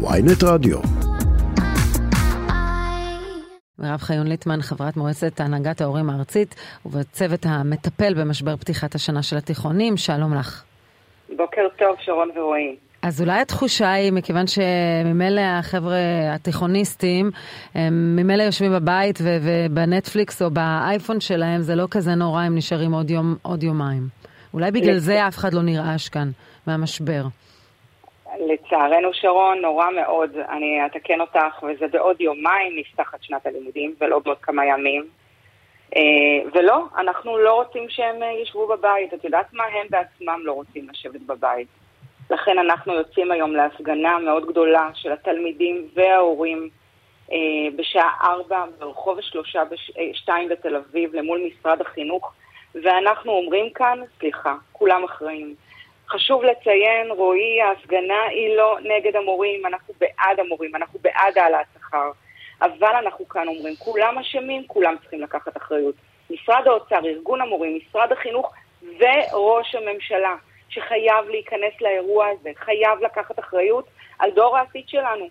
ויינט רדיו. מירב חיון ליטמן, חברת מועצת הנהגת ההורים הארצית ובצוות המטפל במשבר פתיחת השנה של התיכונים, שלום לך. בוקר טוב, שרון ורועי. אז אולי התחושה היא, מכיוון שממילא החבר'ה התיכוניסטים, הם ממילא יושבים בבית ובנטפליקס או באייפון שלהם, זה לא כזה נורא, הם נשארים עוד, יום, עוד יומיים. אולי בגלל זה אף אחד לא נרעש כאן מהמשבר. לצערנו, שרון, נורא מאוד. אני אתקן אותך, וזה בעוד יומיים נפתחת שנת הלימודים, ולא בעוד כמה ימים. ולא, אנחנו לא רוצים שהם ישבו בבית. את יודעת מה? הם בעצמם לא רוצים לשבת בבית. לכן אנחנו יוצאים היום להפגנה מאוד גדולה של התלמידים וההורים אה, בשעה ארבע ברחוב השלושה שתיים בתל אביב למול משרד החינוך ואנחנו אומרים כאן, סליחה, כולם אחראים. חשוב לציין, רועי, ההפגנה היא לא נגד המורים, אנחנו בעד המורים, אנחנו בעד העלאת שכר. אבל אנחנו כאן אומרים, כולם אשמים, כולם צריכים לקחת אחריות. משרד האוצר, ארגון המורים, משרד החינוך וראש הממשלה. שחייב להיכנס לאירוע הזה, חייב לקחת אחריות על דור העתיד שלנו.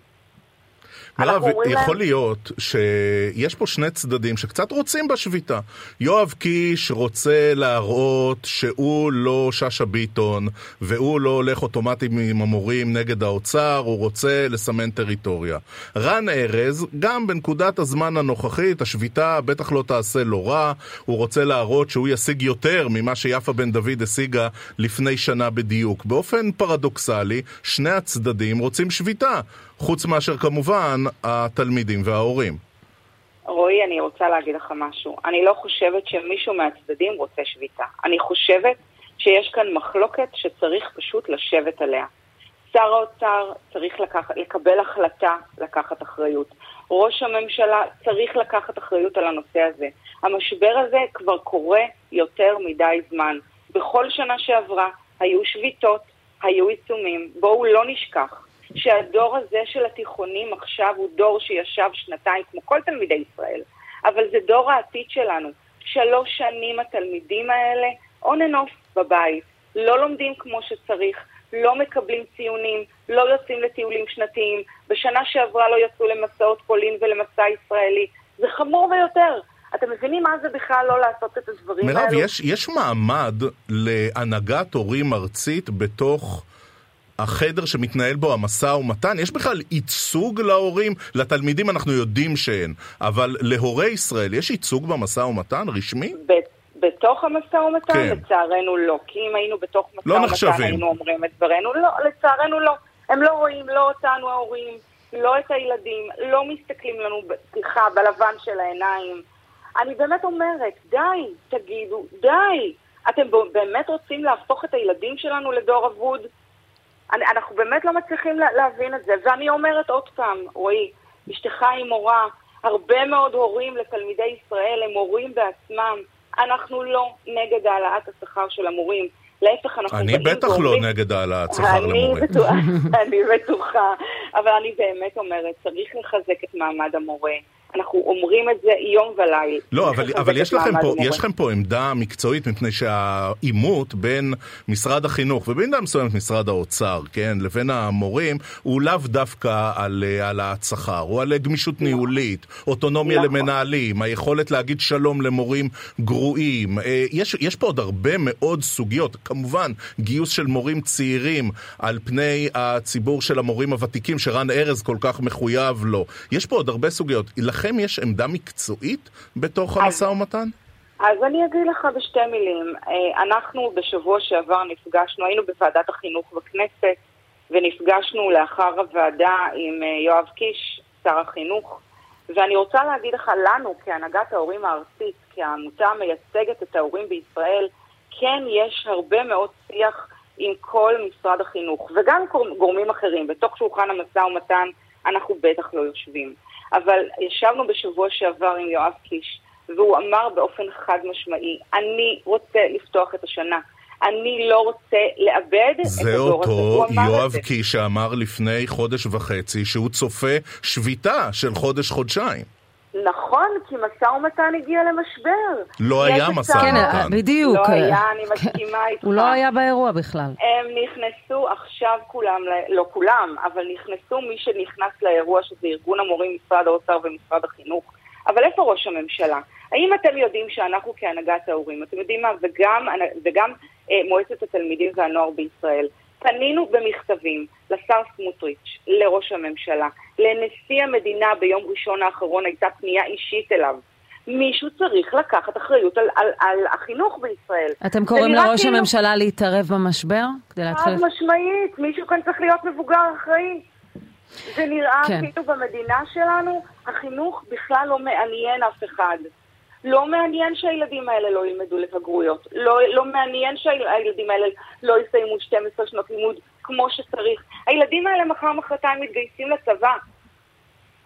מירב, יכול להם... להיות שיש פה שני צדדים שקצת רוצים בשביתה. יואב קיש רוצה להראות שהוא לא שאשא ביטון, והוא לא הולך אוטומטית עם המורים נגד האוצר, הוא רוצה לסמן טריטוריה. רן ארז, גם בנקודת הזמן הנוכחית, השביתה בטח לא תעשה לו רע, הוא רוצה להראות שהוא ישיג יותר ממה שיפה בן דוד השיגה לפני שנה בדיוק. באופן פרדוקסלי, שני הצדדים רוצים שביתה. חוץ מאשר כמובן התלמידים וההורים. רועי, אני רוצה להגיד לך משהו. אני לא חושבת שמישהו מהצדדים רוצה שביתה. אני חושבת שיש כאן מחלוקת שצריך פשוט לשבת עליה. שר האוצר צריך לקח, לקבל החלטה לקחת אחריות. ראש הממשלה צריך לקחת אחריות על הנושא הזה. המשבר הזה כבר קורה יותר מדי זמן. בכל שנה שעברה היו שביתות, היו עיצומים. בואו לא נשכח שהדור הזה של התיכונים עכשיו הוא דור שישב שנתיים, כמו כל תלמידי ישראל, אבל זה דור העתיד שלנו. שלוש שנים התלמידים האלה און אנ אוף בבית, לא לומדים כמו שצריך, לא מקבלים ציונים, לא יוצאים לטיולים שנתיים, בשנה שעברה לא יצאו למסעות פולין ולמסע ישראלי. זה חמור ביותר. אתם מבינים מה זה בכלל לא לעשות את הדברים מירב, האלו? מירב, יש, יש מעמד להנהגת הורים ארצית בתוך... החדר שמתנהל בו המשא ומתן? יש בכלל ייצוג להורים? לתלמידים אנחנו יודעים שאין, אבל להורי ישראל יש ייצוג במשא ומתן רשמי? בתוך המשא ומתן? כן. לצערנו לא. כי אם היינו בתוך משא לא ומתן נחשבים. היינו אומרים את דברנו. לא, לצערנו לא. הם לא רואים לא אותנו ההורים, לא את הילדים, לא מסתכלים לנו, סליחה, בלבן של העיניים. אני באמת אומרת, די, תגידו, די. אתם באמת רוצים להפוך את הילדים שלנו לדור אבוד? אני, אנחנו באמת לא מצליחים להבין את זה. ואני אומרת עוד פעם, רועי, אשתך היא מורה, הרבה מאוד הורים לתלמידי ישראל הם מורים בעצמם. אנחנו לא נגד העלאת השכר של המורים. להפך, אנחנו אני בטח לא ואומרים... לא נגד העלאת שכר למורים. בטוח, אני בטוחה, אבל אני באמת אומרת, צריך לחזק את מעמד המורה. אנחנו אומרים את זה יום וליל. לא, אבל, אבל יש, לכם פה, יש לכם פה עמדה מקצועית, מפני שהעימות בין משרד החינוך ובמידה מסוימת משרד האוצר, כן, לבין המורים, הוא לאו דווקא על העלאת שכר, הוא על גמישות. ניהולית, אוטונומיה נכון. למנהלים, היכולת להגיד שלום למורים גרועים. אה, יש, יש פה עוד הרבה מאוד סוגיות, כמובן, גיוס של מורים צעירים על פני הציבור של המורים הוותיקים, שרן ארז כל כך מחויב לו. יש פה עוד הרבה סוגיות. לכם יש עמדה מקצועית בתוך המשא ומתן? אז אני אגיד לך בשתי מילים. אה, אנחנו בשבוע שעבר נפגשנו, היינו בוועדת החינוך בכנסת, ונפגשנו לאחר הוועדה עם אה, יואב קיש, שר החינוך, ואני רוצה להגיד לך, לנו כהנהגת ההורים הארצית, כעמותה המייצגת את ההורים בישראל, כן יש הרבה מאוד שיח עם כל משרד החינוך, וגם גורמים אחרים. בתוך שולחן המשא ומתן אנחנו בטח לא יושבים. אבל ישבנו בשבוע שעבר עם יואב קיש, והוא אמר באופן חד משמעי, אני רוצה לפתוח את השנה. אני לא רוצה לאבד את הדור הזה. זה אותו יואב קיש שאמר לפני חודש וחצי שהוא צופה שביתה של חודש-חודשיים. נכון, כי משא ומתן הגיע למשבר. לא היה משא ומתן. כן, בדיוק. לא היה, אני מסכימה איתך. הוא לא היה באירוע בכלל. הם נכנסו עכשיו כולם, לא כולם, אבל נכנסו מי שנכנס לאירוע, שזה ארגון המורים, משרד האוצר ומשרד החינוך. אבל איפה ראש הממשלה? האם אתם יודעים שאנחנו כהנהגת ההורים, אתם יודעים מה, וגם, וגם אה, מועצת התלמידים והנוער בישראל, פנינו במכתבים לשר סמוטריץ', לראש הממשלה, לנשיא המדינה ביום ראשון האחרון הייתה פנייה אישית אליו. מישהו צריך לקחת אחריות על, על, על החינוך בישראל. אתם קוראים לראש כאילו... הממשלה להתערב במשבר? כדי להתחיל... חד משמעית, מישהו כאן צריך להיות מבוגר אחראי. זה נראה כן. כאילו במדינה שלנו, החינוך בכלל לא מעניין אף אחד. לא מעניין שהילדים האלה לא ילמדו לבגרויות. לא, לא מעניין שהילדים האלה לא יסיימו 12 שנות לימוד כמו שצריך. הילדים האלה מחר מחרתיים מתגייסים לצבא.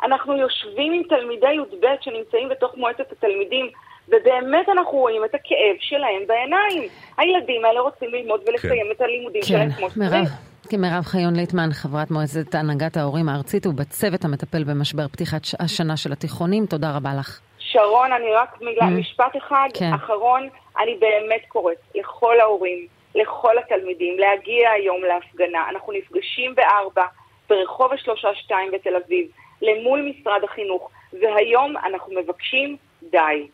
אנחנו יושבים עם תלמידי י"ב שנמצאים בתוך מועצת התלמידים, ובאמת אנחנו רואים את הכאב שלהם בעיניים. הילדים האלה רוצים ללמוד ולסיים כן. את הלימודים כן. שלהם כמו שצריך. מירב חיון ליטמן, חברת מועצת הנהגת ההורים הארצית ובצוות המטפל במשבר פתיחת השנה של התיכונים, תודה רבה לך. שרון, אני רק מילה, mm. משפט אחד כן. אחרון, אני באמת קוראת לכל ההורים, לכל התלמידים, להגיע היום להפגנה. אנחנו נפגשים בארבע, ברחוב השלושה שתיים בתל אביב, למול משרד החינוך, והיום אנחנו מבקשים די.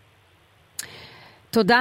תודה.